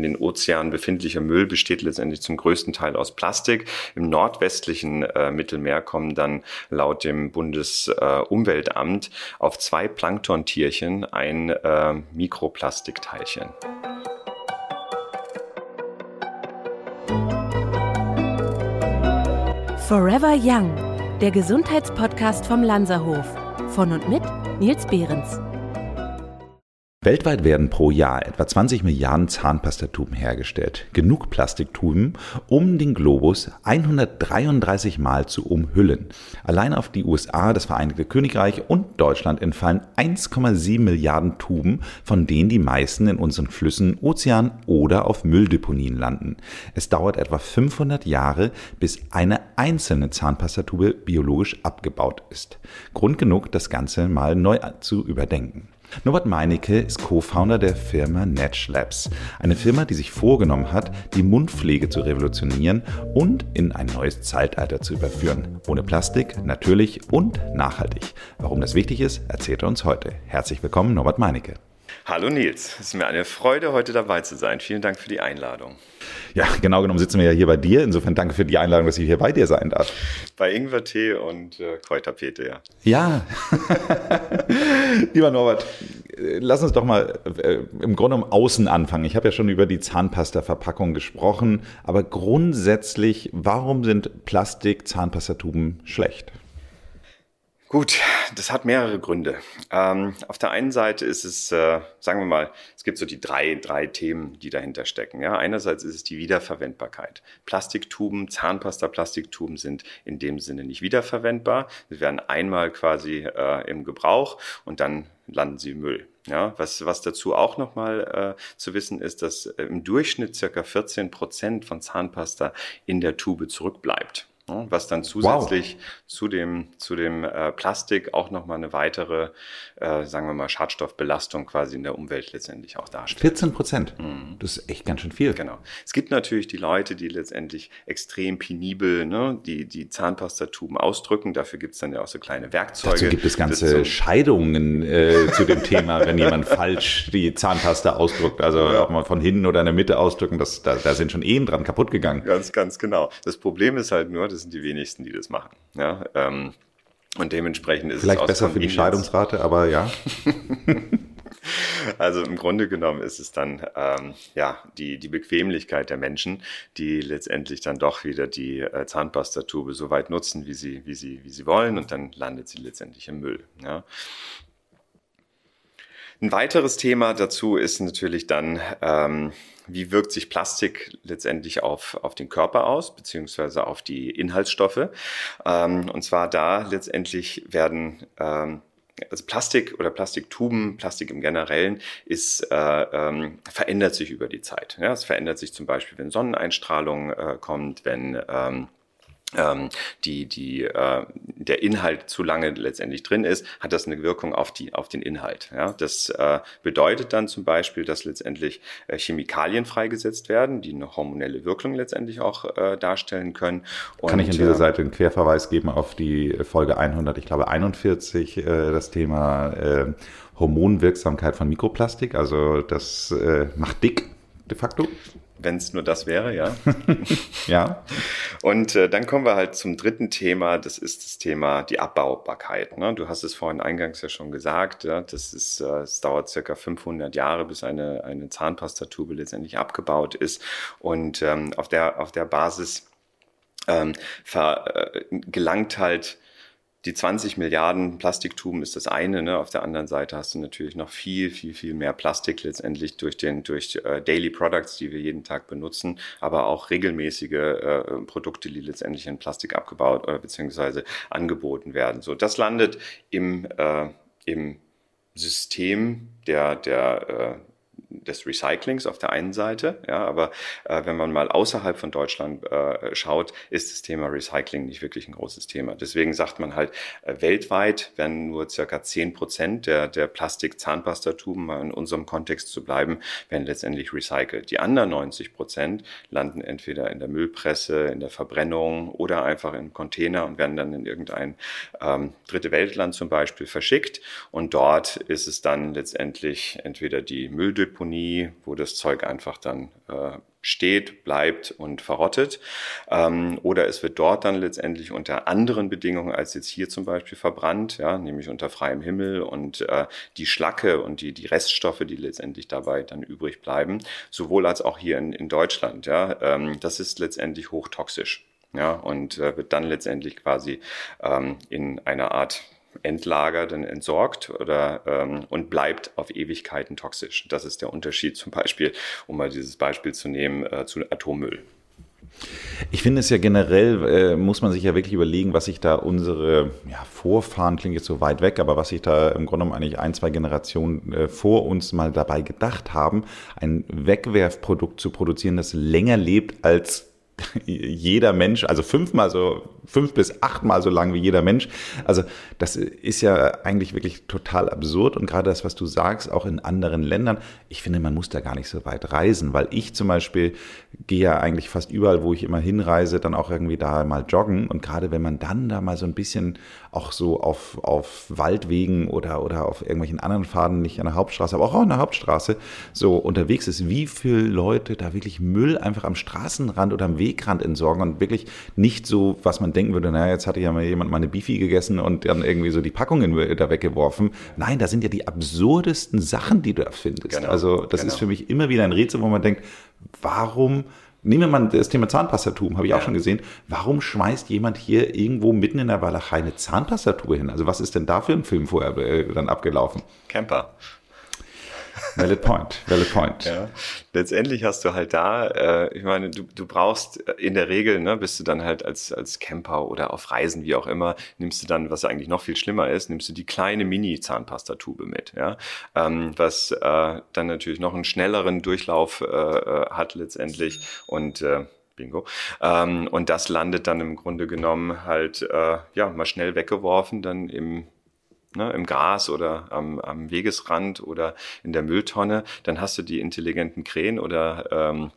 in den Ozeanen befindlicher Müll besteht letztendlich zum größten Teil aus Plastik. Im nordwestlichen äh, Mittelmeer kommen dann laut dem Bundesumweltamt äh, auf zwei Planktontierchen ein äh, Mikroplastikteilchen. Forever Young, der Gesundheitspodcast vom Lanzerhof. Von und mit Nils Behrens. Weltweit werden pro Jahr etwa 20 Milliarden Zahnpastatuben hergestellt. Genug Plastiktuben, um den Globus 133 Mal zu umhüllen. Allein auf die USA, das Vereinigte Königreich und Deutschland entfallen 1,7 Milliarden Tuben, von denen die meisten in unseren Flüssen, Ozeanen oder auf Mülldeponien landen. Es dauert etwa 500 Jahre, bis eine einzelne Zahnpastatube biologisch abgebaut ist. Grund genug, das Ganze mal neu zu überdenken. Norbert Meinecke ist Co-Founder der Firma Natch Labs, eine Firma, die sich vorgenommen hat, die Mundpflege zu revolutionieren und in ein neues Zeitalter zu überführen. Ohne Plastik, natürlich und nachhaltig. Warum das wichtig ist, erzählt er uns heute. Herzlich willkommen, Norbert Meinecke. Hallo Nils, es ist mir eine Freude, heute dabei zu sein. Vielen Dank für die Einladung. Ja, genau genommen sitzen wir ja hier bei dir. Insofern danke für die Einladung, dass ich hier bei dir sein darf. Bei Ingwertee und äh, Kräuterpete, ja. Ja. Lieber Norbert, lass uns doch mal äh, im Grunde um außen anfangen. Ich habe ja schon über die Zahnpasta-Verpackung gesprochen, aber grundsätzlich, warum sind Plastik-Zahnpastatuben schlecht? Gut, das hat mehrere Gründe. Ähm, auf der einen Seite ist es, äh, sagen wir mal, es gibt so die drei, drei Themen, die dahinter stecken. Ja? Einerseits ist es die Wiederverwendbarkeit. Plastiktuben, Zahnpasta-Plastiktuben sind in dem Sinne nicht wiederverwendbar. Sie werden einmal quasi äh, im Gebrauch und dann landen sie im Müll. Ja, was, was dazu auch nochmal äh, zu wissen ist, dass äh, im Durchschnitt circa 14 Prozent von Zahnpasta in der Tube zurückbleibt. Ne, was dann zusätzlich wow. zu dem, zu dem äh, Plastik auch nochmal eine weitere, äh, sagen wir mal, Schadstoffbelastung quasi in der Umwelt letztendlich auch darstellt. 14 Prozent? Mhm. Das ist echt ganz schön viel. Genau. Es gibt natürlich die Leute, die letztendlich extrem penibel ne, die, die Zahnpastatuben ausdrücken. Dafür gibt es dann ja auch so kleine Werkzeuge. Dazu gibt es ganze so Scheidungen äh, zu dem Thema, wenn jemand falsch die Zahnpasta ausdrückt. Also ja. auch mal von hinten oder in der Mitte ausdrücken, das, da, da sind schon Ehen dran kaputt gegangen. Ganz, ganz genau. Das Problem ist halt nur, dass das sind die wenigsten, die das machen. Ja, ähm, und dementsprechend ist Vielleicht es besser für die Scheidungsrate, aber ja. Also im Grunde genommen ist es dann ähm, ja die, die Bequemlichkeit der Menschen, die letztendlich dann doch wieder die äh, Zahnpastatube so weit nutzen, wie sie, wie, sie, wie sie wollen und dann landet sie letztendlich im Müll. Ja. Ein weiteres Thema dazu ist natürlich dann, ähm, wie wirkt sich Plastik letztendlich auf, auf den Körper aus, beziehungsweise auf die Inhaltsstoffe. Ähm, und zwar da letztendlich werden ähm, also Plastik oder Plastiktuben, Plastik im Generellen, ist, äh, ähm, verändert sich über die Zeit. Ja, es verändert sich zum Beispiel, wenn Sonneneinstrahlung äh, kommt, wenn ähm, die, die, äh, der Inhalt zu lange letztendlich drin ist, hat das eine Wirkung auf, die, auf den Inhalt. Ja? Das äh, bedeutet dann zum Beispiel, dass letztendlich äh, Chemikalien freigesetzt werden, die eine hormonelle Wirkung letztendlich auch äh, darstellen können. Und, Kann ich an dieser äh, Seite einen Querverweis geben auf die Folge 100, ich glaube 41, äh, das Thema äh, Hormonwirksamkeit von Mikroplastik. Also das äh, macht dick de facto wenn es nur das wäre, ja. ja. Und äh, dann kommen wir halt zum dritten Thema, das ist das Thema die Abbaubarkeit. Ne? Du hast es vorhin eingangs ja schon gesagt, ja? das ist, äh, es dauert circa 500 Jahre, bis eine, eine Zahnpastatube letztendlich abgebaut ist. Und ähm, auf, der, auf der Basis ähm, ver, äh, gelangt halt die 20 Milliarden Plastiktuben ist das eine. Ne? Auf der anderen Seite hast du natürlich noch viel, viel, viel mehr Plastik letztendlich durch den durch äh, Daily Products, die wir jeden Tag benutzen, aber auch regelmäßige äh, Produkte, die letztendlich in Plastik abgebaut äh, beziehungsweise angeboten werden. So, das landet im äh, im System der der äh, des Recyclings auf der einen Seite, ja, aber äh, wenn man mal außerhalb von Deutschland äh, schaut, ist das Thema Recycling nicht wirklich ein großes Thema. Deswegen sagt man halt, äh, weltweit werden nur circa zehn Prozent der, der Plastik-Zahnpastatuben, mal in unserem Kontext zu bleiben, werden letztendlich recycelt. Die anderen 90 Prozent landen entweder in der Müllpresse, in der Verbrennung oder einfach in Container und werden dann in irgendein ähm, dritte Weltland zum Beispiel verschickt. Und dort ist es dann letztendlich entweder die Mülldeponie Deponie, wo das Zeug einfach dann äh, steht, bleibt und verrottet. Ähm, oder es wird dort dann letztendlich unter anderen Bedingungen als jetzt hier zum Beispiel verbrannt, ja, nämlich unter freiem Himmel und äh, die Schlacke und die, die Reststoffe, die letztendlich dabei dann übrig bleiben, sowohl als auch hier in, in Deutschland, ja, ähm, das ist letztendlich hochtoxisch. Ja, und äh, wird dann letztendlich quasi ähm, in einer Art Endlager dann entsorgt oder ähm, und bleibt auf Ewigkeiten toxisch. Das ist der Unterschied zum Beispiel, um mal dieses Beispiel zu nehmen, äh, zu Atommüll. Ich finde es ja generell, äh, muss man sich ja wirklich überlegen, was sich da unsere ja, Vorfahren, klingt jetzt so weit weg, aber was sich da im Grunde genommen eigentlich ein, zwei Generationen äh, vor uns mal dabei gedacht haben, ein Wegwerfprodukt zu produzieren, das länger lebt als jeder Mensch, also fünfmal so, fünf bis achtmal so lang wie jeder Mensch. Also das ist ja eigentlich wirklich total absurd und gerade das, was du sagst, auch in anderen Ländern, ich finde, man muss da gar nicht so weit reisen, weil ich zum Beispiel gehe ja eigentlich fast überall, wo ich immer hinreise, dann auch irgendwie da mal joggen und gerade wenn man dann da mal so ein bisschen auch so auf, auf Waldwegen oder, oder auf irgendwelchen anderen Faden, nicht an der Hauptstraße, aber auch an der Hauptstraße so unterwegs ist, wie viele Leute da wirklich Müll einfach am Straßenrand oder am Wegrand entsorgen und wirklich nicht so, was man denken würde, naja, jetzt hatte ja mal jemand mal eine Bifi gegessen und dann irgendwie so die Packungen da weggeworfen. Nein, da sind ja die absurdesten Sachen, die du erfindest. Genau, also das genau. ist für mich immer wieder ein Rätsel, wo man denkt, warum Nehmen wir mal das Thema Zahnpastatum, habe ich auch schon gesehen. Warum schmeißt jemand hier irgendwo mitten in der Walachei eine Zahnpastatur hin? Also was ist denn da für ein Film vorher äh, dann abgelaufen? Camper. Valid point, valid point. Ja. Letztendlich hast du halt da, äh, ich meine, du, du brauchst in der Regel, ne, bist du dann halt als, als Camper oder auf Reisen, wie auch immer, nimmst du dann, was eigentlich noch viel schlimmer ist, nimmst du die kleine Mini-Zahnpastatube mit, ja, ähm, was äh, dann natürlich noch einen schnelleren Durchlauf äh, äh hat letztendlich und äh, Bingo. Ähm, und das landet dann im Grunde genommen halt, äh, ja, mal schnell weggeworfen, dann im ne, im Gras oder am, am Wegesrand oder in der Mülltonne, dann hast du die intelligenten Krähen oder ähm,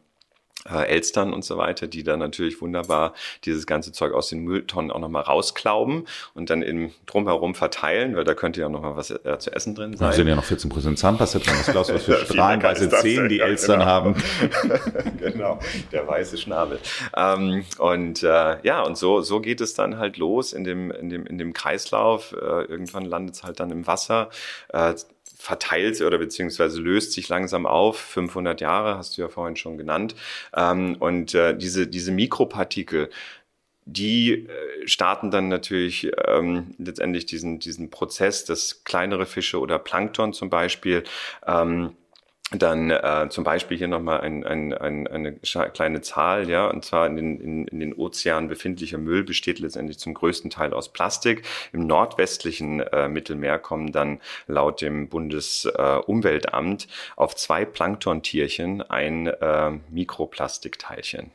äh, Elstern und so weiter, die dann natürlich wunderbar dieses ganze Zeug aus den Mülltonnen auch nochmal rausklauben und dann im drumherum verteilen, weil da könnte ja nochmal was äh, zu essen drin sein. Da sind ja noch 14 Prozent Zahnpasta drin. Was glaubst du, was für strahlenweiße Zähne die Elstern genau. haben? genau, der weiße Schnabel. Ähm, und äh, ja, und so, so geht es dann halt los in dem, in dem, in dem Kreislauf. Äh, irgendwann landet es halt dann im Wasser. Verteilt oder beziehungsweise löst sich langsam auf. 500 Jahre hast du ja vorhin schon genannt. Ähm, und äh, diese, diese Mikropartikel, die äh, starten dann natürlich ähm, letztendlich diesen, diesen Prozess, dass kleinere Fische oder Plankton zum Beispiel ähm, dann äh, zum Beispiel hier nochmal ein, ein, ein, eine kleine Zahl, ja, und zwar in den, in, in den Ozeanen befindlicher Müll besteht letztendlich zum größten Teil aus Plastik. Im nordwestlichen äh, Mittelmeer kommen dann laut dem Bundesumweltamt äh, auf zwei Planktontierchen ein äh, Mikroplastikteilchen.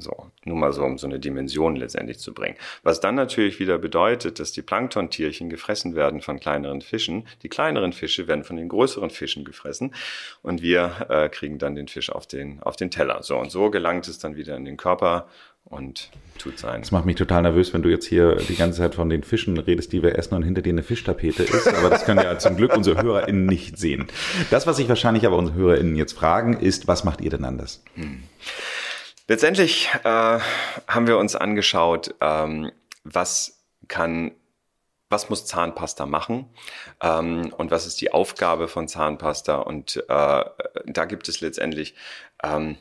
So, nur mal so, um so eine Dimension letztendlich zu bringen. Was dann natürlich wieder bedeutet, dass die Planktontierchen gefressen werden von kleineren Fischen. Die kleineren Fische werden von den größeren Fischen gefressen und wir äh, kriegen dann den Fisch auf den, auf den Teller. So, und so gelangt es dann wieder in den Körper und tut sein. Das macht mich total nervös, wenn du jetzt hier die ganze Zeit von den Fischen redest, die wir essen und hinter dir eine Fischtapete ist. Aber das können ja zum Glück unsere HörerInnen nicht sehen. Das, was sich wahrscheinlich aber unsere HörerInnen jetzt fragen, ist, was macht ihr denn anders? Hm. Letztendlich äh, haben wir uns angeschaut, ähm, was kann was muss Zahnpasta machen ähm, und was ist die Aufgabe von Zahnpasta. Und äh, da gibt es letztendlich ähm,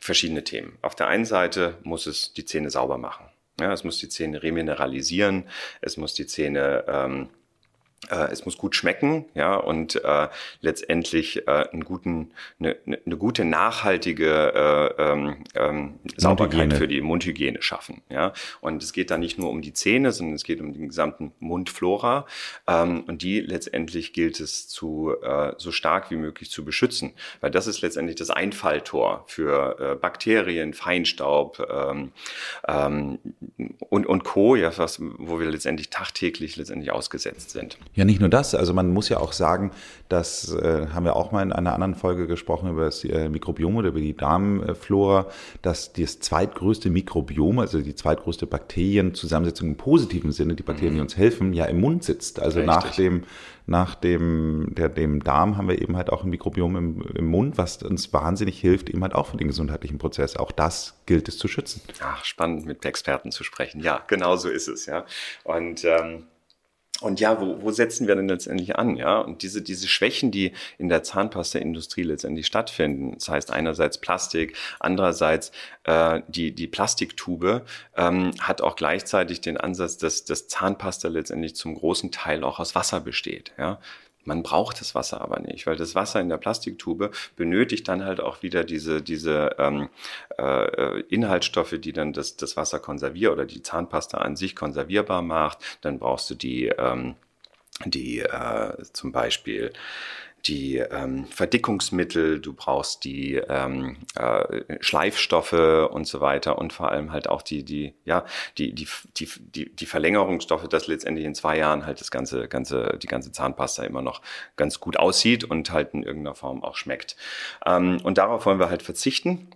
verschiedene Themen. Auf der einen Seite muss es die Zähne sauber machen. Ja, es muss die Zähne remineralisieren, es muss die Zähne ähm, äh, es muss gut schmecken, ja, und äh, letztendlich äh, einen guten, eine, eine gute nachhaltige äh, ähm, ähm, Sauberkeit für die Mundhygiene schaffen, ja. Und es geht da nicht nur um die Zähne, sondern es geht um den gesamten Mundflora ähm, und die letztendlich gilt es zu äh, so stark wie möglich zu beschützen, weil das ist letztendlich das Einfalltor für äh, Bakterien, Feinstaub, ähm, ähm, und, und Co., ja, was, wo wir letztendlich tagtäglich letztendlich ausgesetzt sind. Ja, nicht nur das. Also man muss ja auch sagen, das äh, haben wir auch mal in einer anderen Folge gesprochen über das äh, Mikrobiom oder über die Darmflora, dass das zweitgrößte Mikrobiom, also die zweitgrößte Bakterienzusammensetzung im positiven Sinne, die Bakterien, die mhm. uns helfen, ja im Mund sitzt. Also Richtig. nach dem nach dem, der, dem Darm haben wir eben halt auch ein Mikrobiom im, im Mund, was uns wahnsinnig hilft, eben halt auch für den gesundheitlichen Prozess. Auch das gilt es zu schützen. Ach, spannend mit Experten zu sprechen. Ja, genau so ist es, ja. Und ähm, und ja, wo, wo setzen wir denn letztendlich an? Ja, und diese, diese Schwächen, die in der Zahnpasta-Industrie letztendlich stattfinden, das heißt einerseits Plastik, andererseits äh, die, die Plastiktube, ähm, hat auch gleichzeitig den Ansatz, dass dass Zahnpasta letztendlich zum großen Teil auch aus Wasser besteht. Ja, man braucht das Wasser aber nicht, weil das Wasser in der Plastiktube benötigt dann halt auch wieder diese, diese ähm, äh, Inhaltsstoffe, die dann das, das Wasser konservieren oder die Zahnpasta an sich konservierbar macht. Dann brauchst du die, ähm, die äh, zum Beispiel die ähm, Verdickungsmittel, du brauchst die ähm, äh, Schleifstoffe und so weiter und vor allem halt auch die, die, ja, die, die, die, die, die Verlängerungsstoffe, dass letztendlich in zwei Jahren halt das ganze, ganze, die ganze Zahnpasta immer noch ganz gut aussieht und halt in irgendeiner Form auch schmeckt. Ähm, und darauf wollen wir halt verzichten.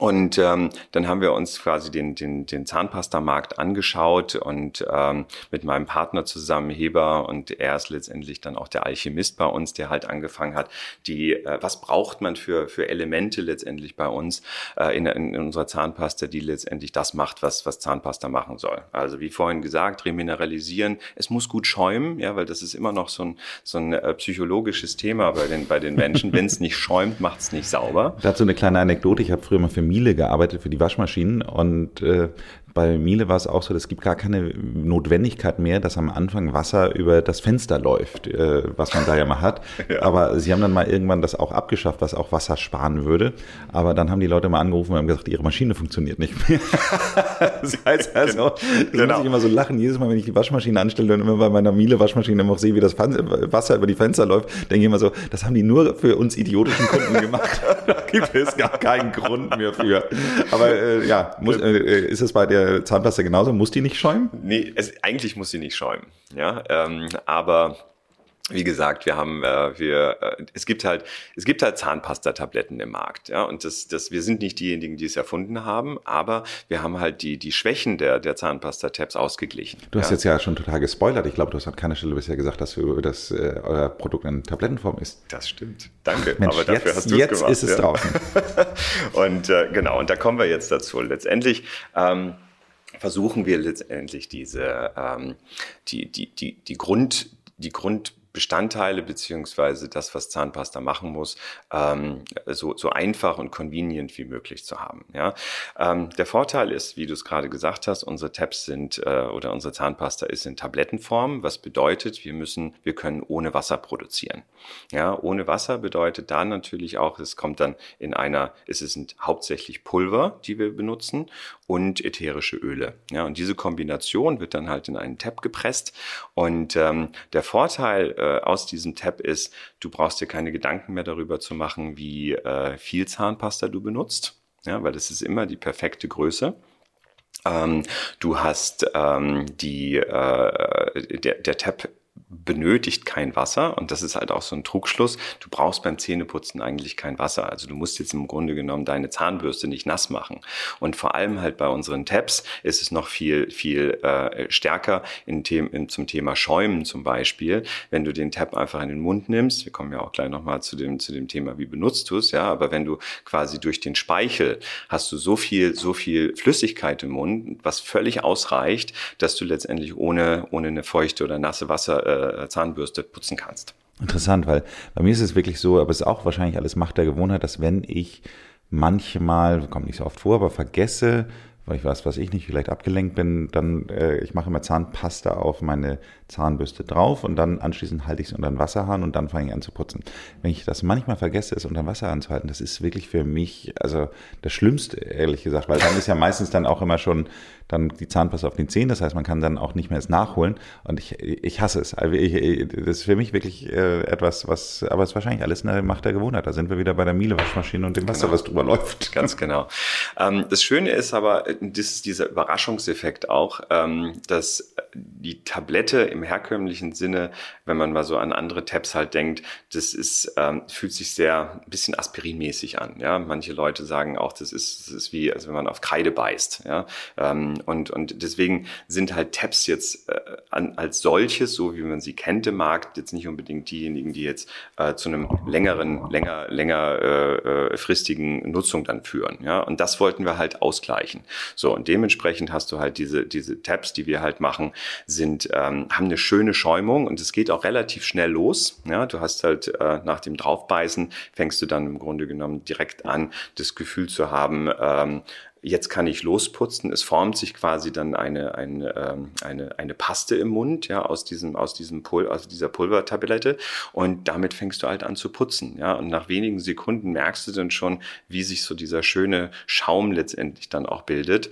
Und ähm, dann haben wir uns quasi den, den, den Zahnpastamarkt angeschaut und ähm, mit meinem Partner zusammen, Heber, und er ist letztendlich dann auch der Alchemist bei uns, der halt angefangen hat, die, äh, was braucht man für, für Elemente letztendlich bei uns äh, in, in unserer Zahnpasta, die letztendlich das macht, was, was Zahnpasta machen soll. Also wie vorhin gesagt, remineralisieren, es muss gut schäumen, ja, weil das ist immer noch so ein, so ein äh, psychologisches Thema bei den, bei den Menschen. Wenn es nicht schäumt, macht es nicht sauber. Dazu eine kleine Anekdote. Ich habe früher mal für Miele gearbeitet, für die Waschmaschinen. Und äh, bei Miele war es auch so, es gibt gar keine Notwendigkeit mehr, dass am Anfang Wasser über das Fenster läuft, äh, was man da ja mal hat. Ja. Aber sie haben dann mal irgendwann das auch abgeschafft, was auch Wasser sparen würde. Aber dann haben die Leute mal angerufen und haben gesagt, ihre Maschine funktioniert nicht mehr. das heißt also, das genau. muss ich immer so lachen. Jedes Mal, wenn ich die Waschmaschine anstelle und immer bei meiner Miele-Waschmaschine immer sehe, wie das Wasser über die Fenster läuft, denke ich immer so, das haben die nur für uns idiotischen Kunden gemacht. da gibt es gar keinen Grund mehr für. Aber äh, ja, muss, äh, ist es bei der Zahnpasta genauso? Muss die nicht schäumen? Nee, es, eigentlich muss sie nicht schäumen. Ja, ähm, aber wie gesagt, wir haben, äh, wir, äh, es gibt halt, es gibt halt Zahnpasta-Tabletten im Markt, ja, und das, das, wir sind nicht diejenigen, die es erfunden haben, aber wir haben halt die, die Schwächen der, der Zahnpasta-Tabs ausgeglichen. Du hast ja. jetzt ja schon total gespoilert. Ich glaube, du hast an keiner Stelle bisher gesagt, dass das äh, euer Produkt in Tablettenform ist. Das stimmt. Danke. Mensch, aber dafür jetzt, hast du es gemacht. Jetzt ist es ja. draußen. und äh, genau, und da kommen wir jetzt dazu. Letztendlich. Ähm, versuchen wir letztendlich diese ähm, die die die die Grund die Grund Bestandteile beziehungsweise das, was Zahnpasta machen muss, ähm, so, so einfach und convenient wie möglich zu haben. Ja? Ähm, der Vorteil ist, wie du es gerade gesagt hast, unsere Tabs sind äh, oder unsere Zahnpasta ist in Tablettenform, was bedeutet, wir müssen, wir können ohne Wasser produzieren. Ja, ohne Wasser bedeutet da natürlich auch, es kommt dann in einer, es sind hauptsächlich Pulver, die wir benutzen und ätherische Öle. Ja, und diese Kombination wird dann halt in einen Tab gepresst und ähm, der Vorteil äh, aus diesem Tab ist, du brauchst dir keine Gedanken mehr darüber zu machen, wie äh, viel Zahnpasta du benutzt, ja, weil das ist immer die perfekte Größe. Ähm, du hast ähm, die, äh, der, der Tab benötigt kein Wasser und das ist halt auch so ein Trugschluss. Du brauchst beim Zähneputzen eigentlich kein Wasser. Also du musst jetzt im Grunde genommen deine Zahnbürste nicht nass machen. Und vor allem halt bei unseren Tabs ist es noch viel, viel äh, stärker in Themen, in, zum Thema Schäumen zum Beispiel. Wenn du den Tab einfach in den Mund nimmst, wir kommen ja auch gleich nochmal zu dem, zu dem Thema, wie benutzt du es, ja, aber wenn du quasi durch den Speichel hast du so viel, so viel Flüssigkeit im Mund, was völlig ausreicht, dass du letztendlich ohne, ohne eine feuchte oder nasse Wasser äh, äh, Zahnbürste putzen kannst. Interessant, weil bei mir ist es wirklich so, aber es ist auch wahrscheinlich alles Macht der Gewohnheit, dass wenn ich manchmal, kommt nicht so oft vor, aber vergesse, weil ich weiß, was ich nicht, vielleicht abgelenkt bin, dann, äh, ich mache immer Zahnpasta auf meine Zahnbürste drauf und dann anschließend halte ich es unter den Wasserhahn und dann fange ich an zu putzen. Wenn ich das manchmal vergesse, es unter den Wasserhahn zu halten, das ist wirklich für mich, also das Schlimmste, ehrlich gesagt, weil dann ist ja meistens dann auch immer schon dann die Zahnpasta auf den Zähnen, das heißt, man kann dann auch nicht mehr es nachholen und ich, ich hasse es. Also ich, das ist für mich wirklich äh, etwas, was, aber es ist wahrscheinlich alles eine Macht der Gewohnheit. Da sind wir wieder bei der Miele-Waschmaschine und dem Wasser, genau. was drüber läuft. Ganz genau. Ähm, das Schöne ist aber, das ist dieser Überraschungseffekt auch, ähm, dass die Tablette im herkömmlichen Sinne, wenn man mal so an andere Tabs halt denkt, das ist, ähm, fühlt sich sehr ein bisschen aspirinmäßig an. Ja, manche Leute sagen auch, das ist, das ist wie, also wenn man auf Kreide beißt. Ja, ähm, und und deswegen sind halt Tabs jetzt äh, an, als solches, so wie man sie kennt im Markt, jetzt nicht unbedingt diejenigen, die jetzt äh, zu einem längeren, länger, länger äh, äh fristigen Nutzung dann führen. Ja, und das wollten wir halt ausgleichen. So und dementsprechend hast du halt diese diese Tabs, die wir halt machen, sind ähm, haben eine schöne Schäumung und es geht auch relativ schnell los. Ja, du hast halt äh, nach dem draufbeißen fängst du dann im Grunde genommen direkt an, das Gefühl zu haben, ähm, jetzt kann ich losputzen. Es formt sich quasi dann eine, eine, ähm, eine, eine Paste im Mund, ja, aus diesem, aus diesem Pul aus dieser Pulvertablette. Und damit fängst du halt an zu putzen, ja. Und nach wenigen Sekunden merkst du dann schon, wie sich so dieser schöne Schaum letztendlich dann auch bildet.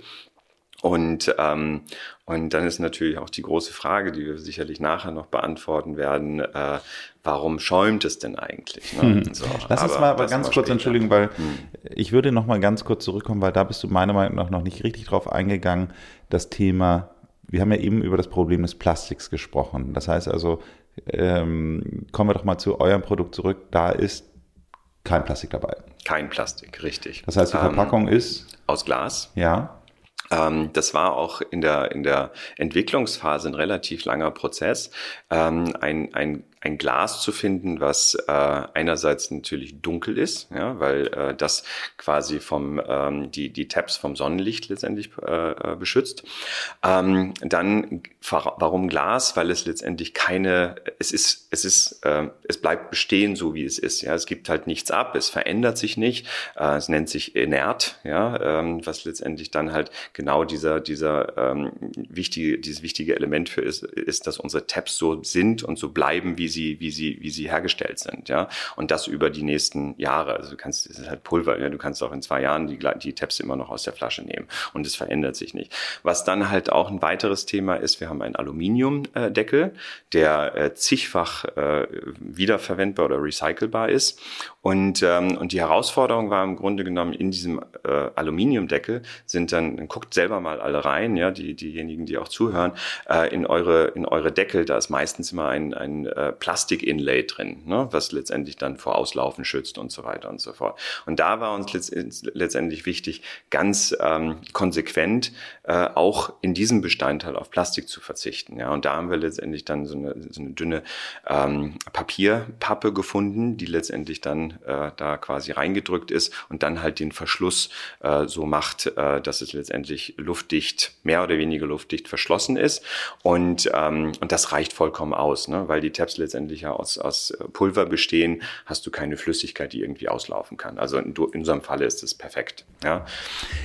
Und, ähm, und dann ist natürlich auch die große Frage, die wir sicherlich nachher noch beantworten werden, äh, warum schäumt es denn eigentlich? Ne? Hm. So, Lass uns mal ganz kurz, Entschuldigung, weil hm. ich würde noch mal ganz kurz zurückkommen, weil da bist du meiner Meinung nach noch nicht richtig drauf eingegangen, das Thema, wir haben ja eben über das Problem des Plastiks gesprochen. Das heißt also, ähm, kommen wir doch mal zu eurem Produkt zurück, da ist kein Plastik dabei. Kein Plastik, richtig. Das heißt, die ähm, Verpackung ähm, ist? Aus Glas. Ja. Ähm, das war auch in der, in der Entwicklungsphase ein relativ langer Prozess. Ähm, ein, ein ein Glas zu finden, was äh, einerseits natürlich dunkel ist, ja, weil äh, das quasi vom ähm, die die Tabs vom Sonnenlicht letztendlich äh, äh, beschützt. Ähm, dann warum Glas? Weil es letztendlich keine, es ist es ist äh, es bleibt bestehen so wie es ist. Ja, es gibt halt nichts ab, es verändert sich nicht. Äh, es nennt sich inert, ja, ähm, was letztendlich dann halt genau dieser dieser ähm, wichtige dieses wichtige Element für ist, ist, dass unsere Tabs so sind und so bleiben wie sie, wie sie, wie sie hergestellt sind, ja. Und das über die nächsten Jahre. Also du kannst, es ist halt Pulver, ja. Du kannst auch in zwei Jahren die, die Tabs immer noch aus der Flasche nehmen. Und es verändert sich nicht. Was dann halt auch ein weiteres Thema ist, wir haben einen Aluminiumdeckel, der äh, zigfach äh, wiederverwendbar oder recycelbar ist. Und, ähm, und die Herausforderung war im Grunde genommen in diesem äh, Aluminiumdeckel sind dann, guckt selber mal alle rein, ja, die, diejenigen, die auch zuhören, in eure, in eure Deckel, da ist meistens immer ein, ein Plastik-Inlay drin, ne, was letztendlich dann vor Auslaufen schützt und so weiter und so fort. Und da war uns letztendlich wichtig, ganz ähm, konsequent äh, auch in diesem Bestandteil auf Plastik zu verzichten. Ja, und da haben wir letztendlich dann so eine, so eine dünne ähm, Papierpappe gefunden, die letztendlich dann äh, da quasi reingedrückt ist und dann halt den Verschluss äh, so macht, äh, dass es letztendlich luftdicht, mehr oder weniger luftdicht verschlossen ist. Und, ähm, und das reicht vollkommen aus, ne? weil die Tabs letztendlich ja aus, aus Pulver bestehen, hast du keine Flüssigkeit, die irgendwie auslaufen kann. Also in, in unserem Falle ist es perfekt. Ja?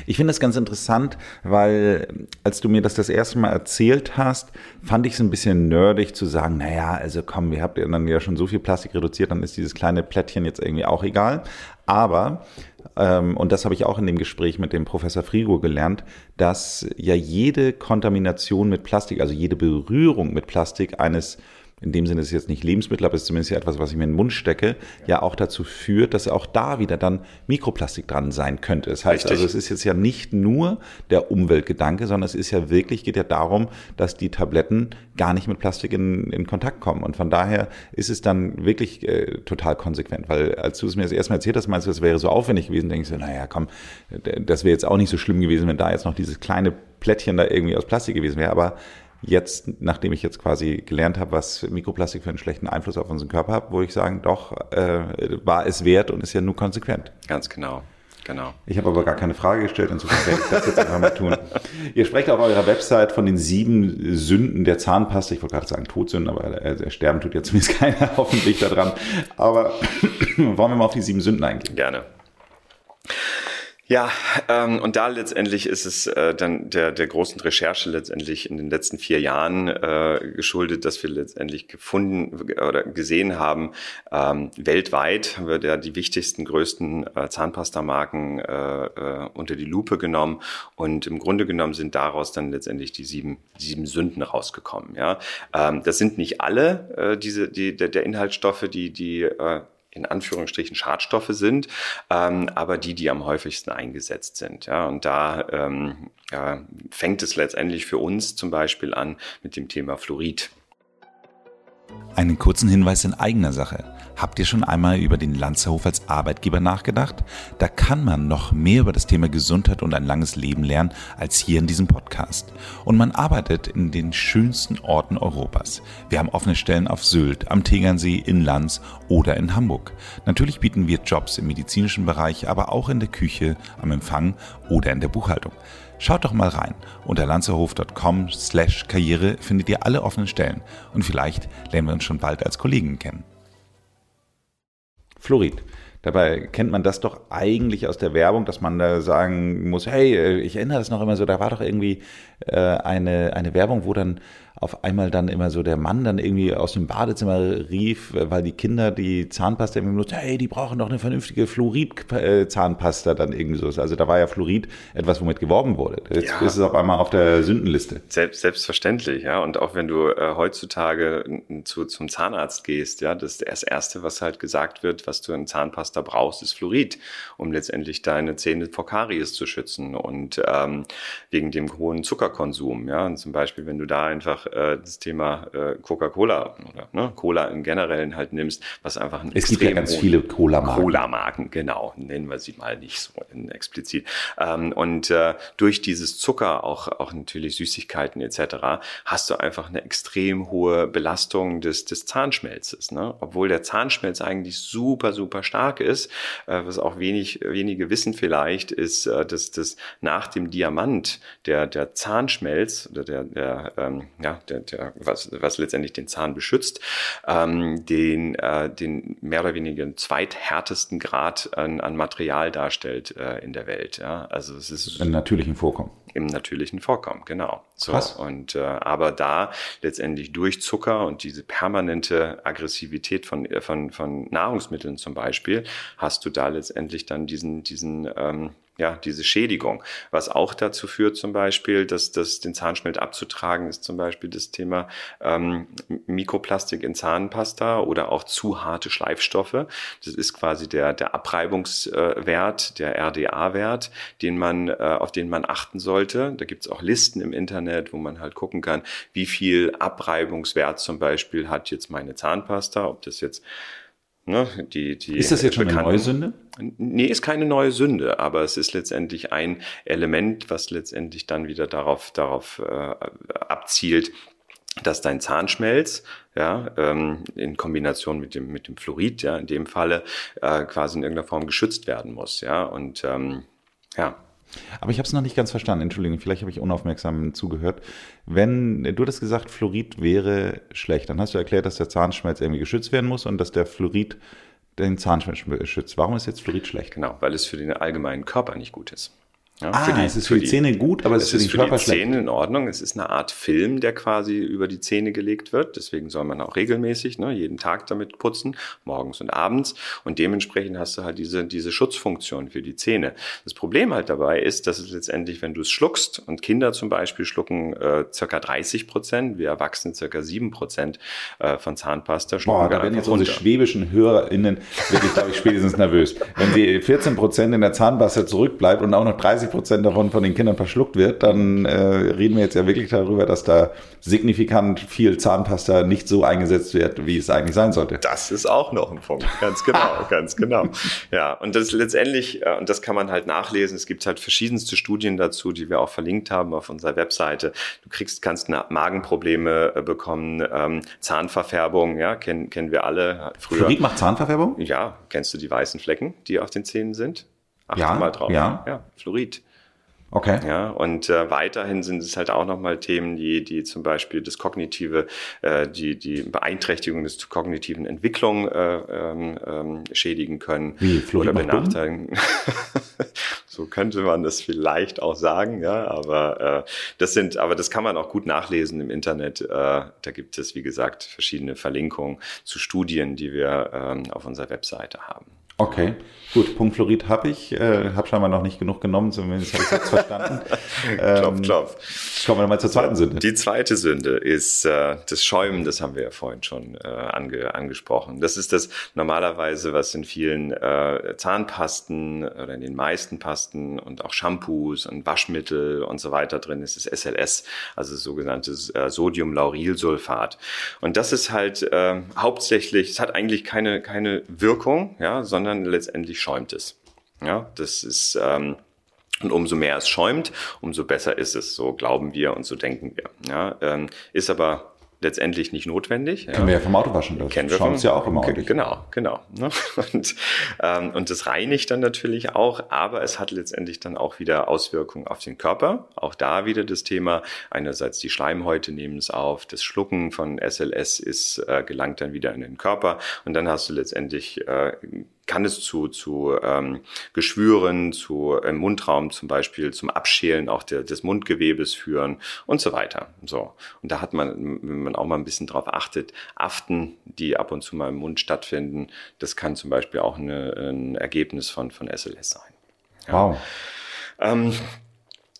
Ich finde das ganz interessant, weil als du mir das das erste Mal erzählt hast, fand ich es ein bisschen nerdig zu sagen, naja, also komm, wir habt ja dann ja schon so viel Plastik reduziert, dann ist dieses kleine Plättchen jetzt irgendwie auch egal. Aber, ähm, und das habe ich auch in dem Gespräch mit dem Professor Frigo gelernt, dass ja jede Kontamination mit Plastik, also jede Berührung mit Plastik eines in dem Sinne ist es jetzt nicht Lebensmittel, aber es ist zumindest etwas, was ich mir in den Mund stecke, ja, ja auch dazu führt, dass auch da wieder dann Mikroplastik dran sein könnte. Das heißt Richtig. also, es ist jetzt ja nicht nur der Umweltgedanke, sondern es ist ja wirklich, geht ja darum, dass die Tabletten gar nicht mit Plastik in, in Kontakt kommen. Und von daher ist es dann wirklich äh, total konsequent, weil als du es mir das erste Mal erzählt hast, meinst du, das wäre so aufwendig gewesen, denkst du, naja, komm, das wäre jetzt auch nicht so schlimm gewesen, wenn da jetzt noch dieses kleine Plättchen da irgendwie aus Plastik gewesen wäre, aber jetzt, nachdem ich jetzt quasi gelernt habe, was Mikroplastik für einen schlechten Einfluss auf unseren Körper hat, wo ich sagen, doch, äh, war es wert und ist ja nur konsequent. Ganz genau. Genau. Ich habe aber gar keine Frage gestellt, insofern werde ich das jetzt einfach mal tun. Ihr sprecht auf eurer Website von den sieben Sünden der Zahnpasta. Ich wollte gerade sagen Todsünden, aber äh, sterben tut ja zumindest keiner hoffentlich daran. Aber wollen wir mal auf die sieben Sünden eingehen? Gerne. Ja, ähm, und da letztendlich ist es äh, dann der, der großen Recherche letztendlich in den letzten vier Jahren äh, geschuldet, dass wir letztendlich gefunden oder gesehen haben, ähm, weltweit haben wir da die wichtigsten, größten äh, Zahnpastamarken äh, äh, unter die Lupe genommen und im Grunde genommen sind daraus dann letztendlich die sieben, sieben Sünden rausgekommen. Ja, ähm, das sind nicht alle äh, diese die der, der Inhaltsstoffe, die die äh, in Anführungsstrichen Schadstoffe sind, ähm, aber die, die am häufigsten eingesetzt sind. Ja, und da ähm, ja, fängt es letztendlich für uns zum Beispiel an mit dem Thema Fluorid. Einen kurzen Hinweis in eigener Sache. Habt ihr schon einmal über den Lanzerhof als Arbeitgeber nachgedacht? Da kann man noch mehr über das Thema Gesundheit und ein langes Leben lernen als hier in diesem Podcast. Und man arbeitet in den schönsten Orten Europas. Wir haben offene Stellen auf Sylt, am Tegernsee, in Lanz oder in Hamburg. Natürlich bieten wir Jobs im medizinischen Bereich, aber auch in der Küche, am Empfang oder in der Buchhaltung. Schaut doch mal rein. Unter lanzerhof.com slash Karriere findet ihr alle offenen Stellen und vielleicht lernen wir uns schon bald als Kollegen kennen. Fluorid. Dabei kennt man das doch eigentlich aus der Werbung, dass man da sagen muss, hey, äh, ich erinnere das noch immer so, da war doch irgendwie äh, eine, eine Werbung, wo dann auf einmal dann immer so der Mann dann irgendwie aus dem Badezimmer rief, weil die Kinder die Zahnpasta irgendwie benutzt, hey, die brauchen doch eine vernünftige Fluorid-Zahnpasta dann irgendwie so. Also da war ja Fluorid etwas, womit geworben wurde. Jetzt ja. ist es auf einmal auf der Sündenliste. Selbst, selbstverständlich, ja. Und auch wenn du äh, heutzutage zu, zum Zahnarzt gehst, ja, das, das Erste, was halt gesagt wird, was du in Zahnpasta brauchst, ist Fluorid, um letztendlich deine Zähne vor Karies zu schützen und ähm, wegen dem hohen Zuckerkonsum, ja. Und zum Beispiel, wenn du da einfach äh, das Thema äh, Coca-Cola oder ne, Cola im Generellen halt nimmst, was einfach ein Es gibt ja ganz viele Cola-Marken. Cola-Marken, genau, nennen wir sie mal nicht so explizit. Ähm, und äh, durch dieses Zucker, auch, auch natürlich Süßigkeiten etc., hast du einfach eine extrem hohe Belastung des, des Zahnschmelzes. Ne? Obwohl der Zahnschmelz eigentlich super, super stark ist, äh, was auch wenig, wenige wissen vielleicht, ist, äh, dass das nach dem Diamant der, der Zahnschmelz oder der, der ähm, ja, der, der, was, was letztendlich den Zahn beschützt, ähm, den, äh, den mehr oder weniger zweithärtesten Grad an, an Material darstellt äh, in der Welt. Ja? Also es ist im natürlichen Vorkommen. Im natürlichen Vorkommen, genau. So, Krass. Und äh, aber da letztendlich durch Zucker und diese permanente Aggressivität von, von, von Nahrungsmitteln zum Beispiel, hast du da letztendlich dann diesen, diesen ähm, ja, diese Schädigung. Was auch dazu führt zum Beispiel, dass das den Zahnschmelz abzutragen ist zum Beispiel das Thema ähm, Mikroplastik in Zahnpasta oder auch zu harte Schleifstoffe. Das ist quasi der, der Abreibungswert, der RDA-Wert, den man, äh, auf den man achten sollte. Da gibt's auch Listen im Internet, wo man halt gucken kann, wie viel Abreibungswert zum Beispiel hat jetzt meine Zahnpasta, ob das jetzt Ne, die, die ist das jetzt schon eine neue Sünde? Nee, ist keine neue Sünde, aber es ist letztendlich ein Element, was letztendlich dann wieder darauf, darauf äh, abzielt, dass dein Zahnschmelz ja, ähm, in Kombination mit dem, mit dem Fluorid, ja, in dem Falle äh, quasi in irgendeiner Form geschützt werden muss. Ja, und ähm, ja, aber ich habe es noch nicht ganz verstanden. Entschuldigung, vielleicht habe ich unaufmerksam zugehört. Wenn du das gesagt, Fluorid wäre schlecht, dann hast du erklärt, dass der Zahnschmelz irgendwie geschützt werden muss und dass der Fluorid den Zahnschmelz schützt. Warum ist jetzt Fluorid schlecht? Genau, weil es für den allgemeinen Körper nicht gut ist. Ja, ah, die, es ist für, für die, Zähne gut, aber es ist für den Körper schlecht. Es ist für die Zähne in Ordnung. Es ist eine Art Film, der quasi über die Zähne gelegt wird. Deswegen soll man auch regelmäßig, ne, jeden Tag damit putzen, morgens und abends. Und dementsprechend hast du halt diese, diese Schutzfunktion für die Zähne. Das Problem halt dabei ist, dass es letztendlich, wenn du es schluckst, und Kinder zum Beispiel schlucken äh, circa 30 Prozent, wir Erwachsene circa 7 Prozent äh, von Zahnpasta schlucken. Boah, da werden jetzt unsere schwäbischen HörerInnen wirklich, glaube ich, spätestens nervös. Wenn sie 14 Prozent in der Zahnpasta zurückbleibt und auch noch 30 30 Prozent davon von den Kindern verschluckt wird, dann äh, reden wir jetzt ja wirklich darüber, dass da signifikant viel Zahnpasta nicht so eingesetzt wird, wie es eigentlich sein sollte. Das ist auch noch ein Punkt. Ganz genau, ganz genau. Ja, und das letztendlich, äh, und das kann man halt nachlesen. Es gibt halt verschiedenste Studien dazu, die wir auch verlinkt haben auf unserer Webseite. Du kriegst, kannst Magenprobleme äh, bekommen, ähm, Zahnverfärbung, ja, kennen, kennen wir alle. Früher. Fluorid macht Zahnverfärbung? Ja, kennst du die weißen Flecken, die auf den Zähnen sind? Achte ja, mal drauf. Ja. ja, Fluorid. Okay. Ja, und äh, weiterhin sind es halt auch nochmal Themen, die, die zum Beispiel das kognitive, äh, die, die Beeinträchtigung des kognitiven Entwicklung äh, ähm, ähm, schädigen können. Wie, Fluorid oder benachteiligen. so könnte man das vielleicht auch sagen, ja, aber äh, das sind, aber das kann man auch gut nachlesen im Internet. Äh, da gibt es, wie gesagt, verschiedene Verlinkungen zu Studien, die wir ähm, auf unserer Webseite haben. Okay. Gut, Punkt Fluorid habe ich, äh, habe scheinbar noch nicht genug genommen, zumindest habe ich jetzt verstanden. klopf, ähm, klopf. Kommen wir mal zur zweiten Sünde. Die zweite Sünde ist äh, das Schäumen, das haben wir ja vorhin schon äh, ange, angesprochen. Das ist das normalerweise, was in vielen äh, Zahnpasten oder in den meisten Pasten und auch Shampoos und Waschmittel und so weiter drin ist, ist SLS, also sogenanntes äh, Sodiumlaurylsulfat. Und das ist halt äh, hauptsächlich, es hat eigentlich keine, keine Wirkung, ja, sondern letztendlich schäumt es. Ja, das ist ähm, und umso mehr es schäumt, umso besser ist es. So glauben wir und so denken wir. Ja, ähm, ist aber letztendlich nicht notwendig. Kennen ja. wir ja vom Autowaschen. Das Kennen wir vom, ja auch immer ordentlich. Genau, genau. Ne? Und, ähm, und das reinigt dann natürlich auch, aber es hat letztendlich dann auch wieder Auswirkungen auf den Körper. Auch da wieder das Thema, einerseits die Schleimhäute nehmen es auf, das Schlucken von SLS ist, äh, gelangt dann wieder in den Körper und dann hast du letztendlich äh, kann es zu, zu ähm, Geschwüren, zu äh, Mundraum zum Beispiel, zum Abschälen auch der, des Mundgewebes führen und so weiter. So. Und da hat man, man auch mal ein bisschen drauf achtet, Aften, die ab und zu mal im Mund stattfinden, das kann zum Beispiel auch eine, ein Ergebnis von, von SLS sein. Ja. Wow. Ähm,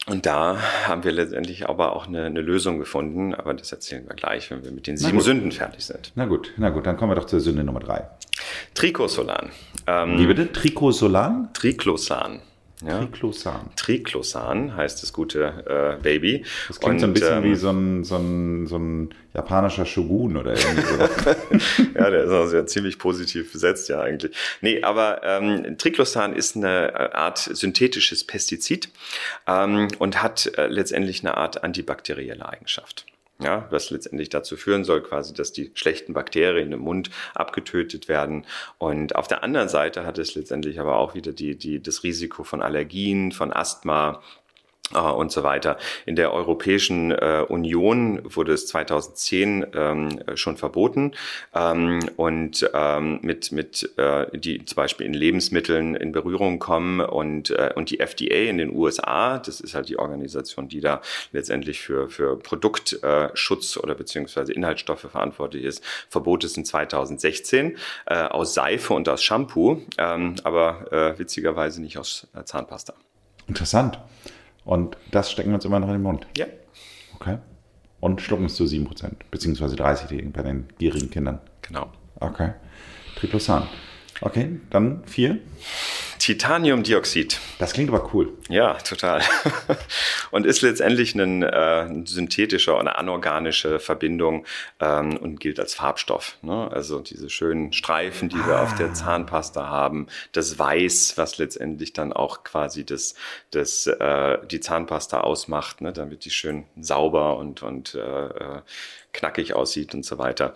und da haben wir letztendlich aber auch eine, eine, Lösung gefunden, aber das erzählen wir gleich, wenn wir mit den sieben Sünden fertig sind. Na gut, na gut, dann kommen wir doch zur Sünde Nummer drei. Tricosolan. Ähm, Wie bitte? Tricosolan? Triclosan. Ja. Triclosan. Triclosan heißt das gute äh, Baby. Das klingt Und, so ein bisschen ähm, wie so ein, so, ein, so ein japanischer Shogun oder irgendwie so. ja, der ist also ja ziemlich positiv besetzt, ja eigentlich. Nee, aber ähm, Triclosan ist eine äh, Art synthetisches Pestizid ähm, und hat äh, letztendlich eine Art antibakterielle Eigenschaft. Ja, was letztendlich dazu führen soll, quasi, dass die schlechten Bakterien im Mund abgetötet werden. Und auf der anderen Seite hat es letztendlich aber auch wieder die, die, das Risiko von Allergien, von Asthma, und so weiter. In der Europäischen äh, Union wurde es 2010 ähm, schon verboten ähm, und ähm, mit mit äh, die zum Beispiel in Lebensmitteln in Berührung kommen und äh, und die FDA in den USA, das ist halt die Organisation, die da letztendlich für für Produktschutz oder beziehungsweise Inhaltsstoffe verantwortlich ist, verbot es in 2016 äh, aus Seife und aus Shampoo, ähm, aber äh, witzigerweise nicht aus äh, Zahnpasta. Interessant. Und das stecken wir uns immer noch in den Mund. Ja. Okay. Und schlucken es zu 7%, beziehungsweise 30 bei den gierigen Kindern. Genau. Okay. Triplosan. Okay, dann vier. Titaniumdioxid. Das klingt aber cool. Ja, total. und ist letztendlich ein, äh, synthetischer oder anorganische Verbindung ähm, und gilt als Farbstoff. Ne? Also diese schönen Streifen, die ah. wir auf der ah. Zahnpasta haben, das Weiß, was letztendlich dann auch quasi das, das, äh, die Zahnpasta ausmacht, ne? damit die schön sauber und, und äh, äh knackig aussieht und so weiter.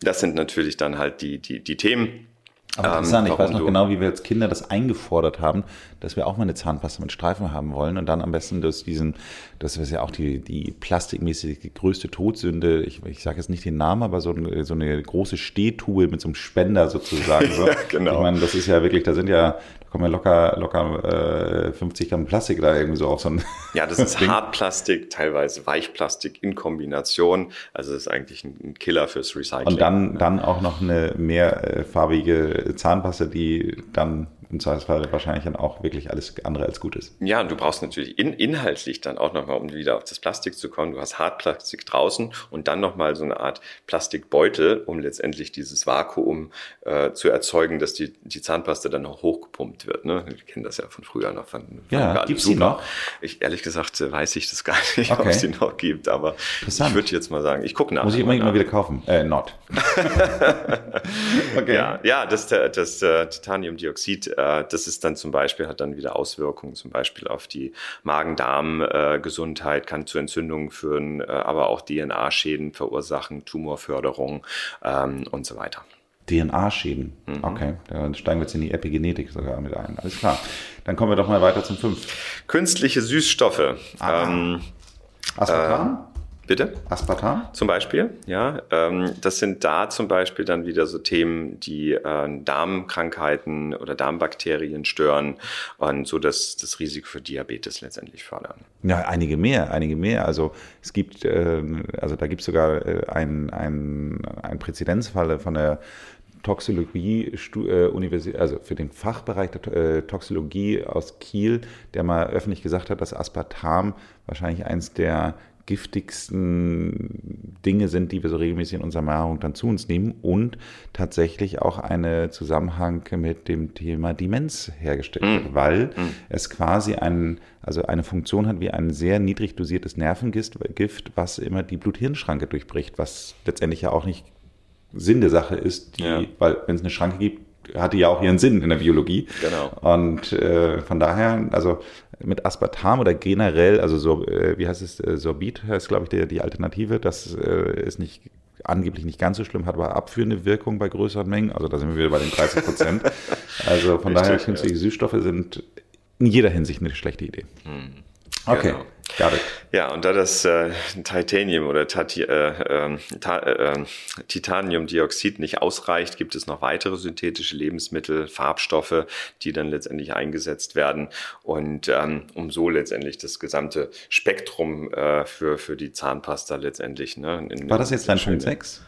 Das sind natürlich dann halt die, die, die Themen aber interessant, ähm, ich weiß noch genau, wie wir als Kinder das eingefordert haben, dass wir auch mal eine Zahnpasta mit Streifen haben wollen und dann am besten durch diesen, das ist ja auch die, die plastikmäßig größte Todsünde, ich, ich sage jetzt nicht den Namen, aber so, so eine große Stehtube mit so einem Spender sozusagen. So. ja, genau. Ich meine, das ist ja wirklich, da sind ja, kommen ja locker, locker äh, 50 Gramm Plastik da irgendwie so auf so ein. Ja, das ist Hartplastik, teilweise Weichplastik in Kombination. Also das ist eigentlich ein Killer fürs Recycling. Und dann, dann auch noch eine mehrfarbige Zahnpasta, die dann im Zweifelsfall wahrscheinlich dann auch wirklich alles andere als gut ist. Ja, und du brauchst natürlich in, inhaltlich dann auch nochmal, um wieder auf das Plastik zu kommen, du hast Hartplastik draußen und dann nochmal so eine Art Plastikbeutel, um letztendlich dieses Vakuum äh, zu erzeugen, dass die, die Zahnpasta dann noch hochgepumpt wird. Ne? Wir kennen das ja von früher noch. Von, ja, gibt sie noch? Ich, ehrlich gesagt äh, weiß ich das gar nicht, okay. ob es die noch gibt, aber ich würde jetzt mal sagen, ich gucke nach. Muss ich immer, immer wieder kaufen. Äh, not. okay. Ja, ja das, das, das äh, Titaniumdioxid äh, das ist dann zum Beispiel, hat dann wieder Auswirkungen zum Beispiel auf die Magen-Darm-Gesundheit, kann zu Entzündungen führen, äh, aber auch DNA-Schäden verursachen, Tumorförderung ähm, und so weiter. DNA-Schäden. Mhm. Okay, dann steigen wir jetzt in die Epigenetik sogar mit ein. Alles klar. Dann kommen wir doch mal weiter zum 5. Künstliche Süßstoffe. Ähm, Aspartam? Bitte? Aspartam? Zum Beispiel, ja. Ähm, das sind da zum Beispiel dann wieder so Themen, die äh, Darmkrankheiten oder Darmbakterien stören und so das, das Risiko für Diabetes letztendlich fördern. Ja, einige mehr, einige mehr. Also es gibt, äh, also da gibt es sogar äh, einen ein Präzedenzfall von der Toxologie, äh, Universität, also für den Fachbereich der äh, Toxologie aus Kiel, der mal öffentlich gesagt hat, dass Aspartam wahrscheinlich eins der giftigsten Dinge sind, die wir so regelmäßig in unserer Nahrung dann zu uns nehmen und tatsächlich auch einen Zusammenhang mit dem Thema Demenz hergestellt wird, mm. weil mm. es quasi ein, also eine Funktion hat wie ein sehr niedrig dosiertes Nervengift, was immer die Blut-Hirn-Schranke durchbricht, was letztendlich ja auch nicht Sinn der Sache ist, die, ja. weil wenn es eine Schranke gibt, hat die ja auch ihren Sinn in der Biologie. Genau. Und äh, von daher, also mit Aspartam oder generell, also so, äh, wie heißt es, äh, Sorbit heißt, glaube ich, die, die Alternative. Das äh, ist nicht angeblich nicht ganz so schlimm, hat aber abführende Wirkung bei größeren Mengen. Also da sind wir wieder bei den 30 Prozent. also von Richtig, daher, künstliche ja. Süßstoffe sind in jeder Hinsicht eine schlechte Idee. Hm. Okay. Genau. Ja, und da das äh, Titanium oder Tati, äh, ähm, Ta äh, Titaniumdioxid nicht ausreicht, gibt es noch weitere synthetische Lebensmittel, Farbstoffe, die dann letztendlich eingesetzt werden und ähm, um so letztendlich das gesamte Spektrum äh, für, für die Zahnpasta letztendlich. Ne, in, War das jetzt dein Punkt 6?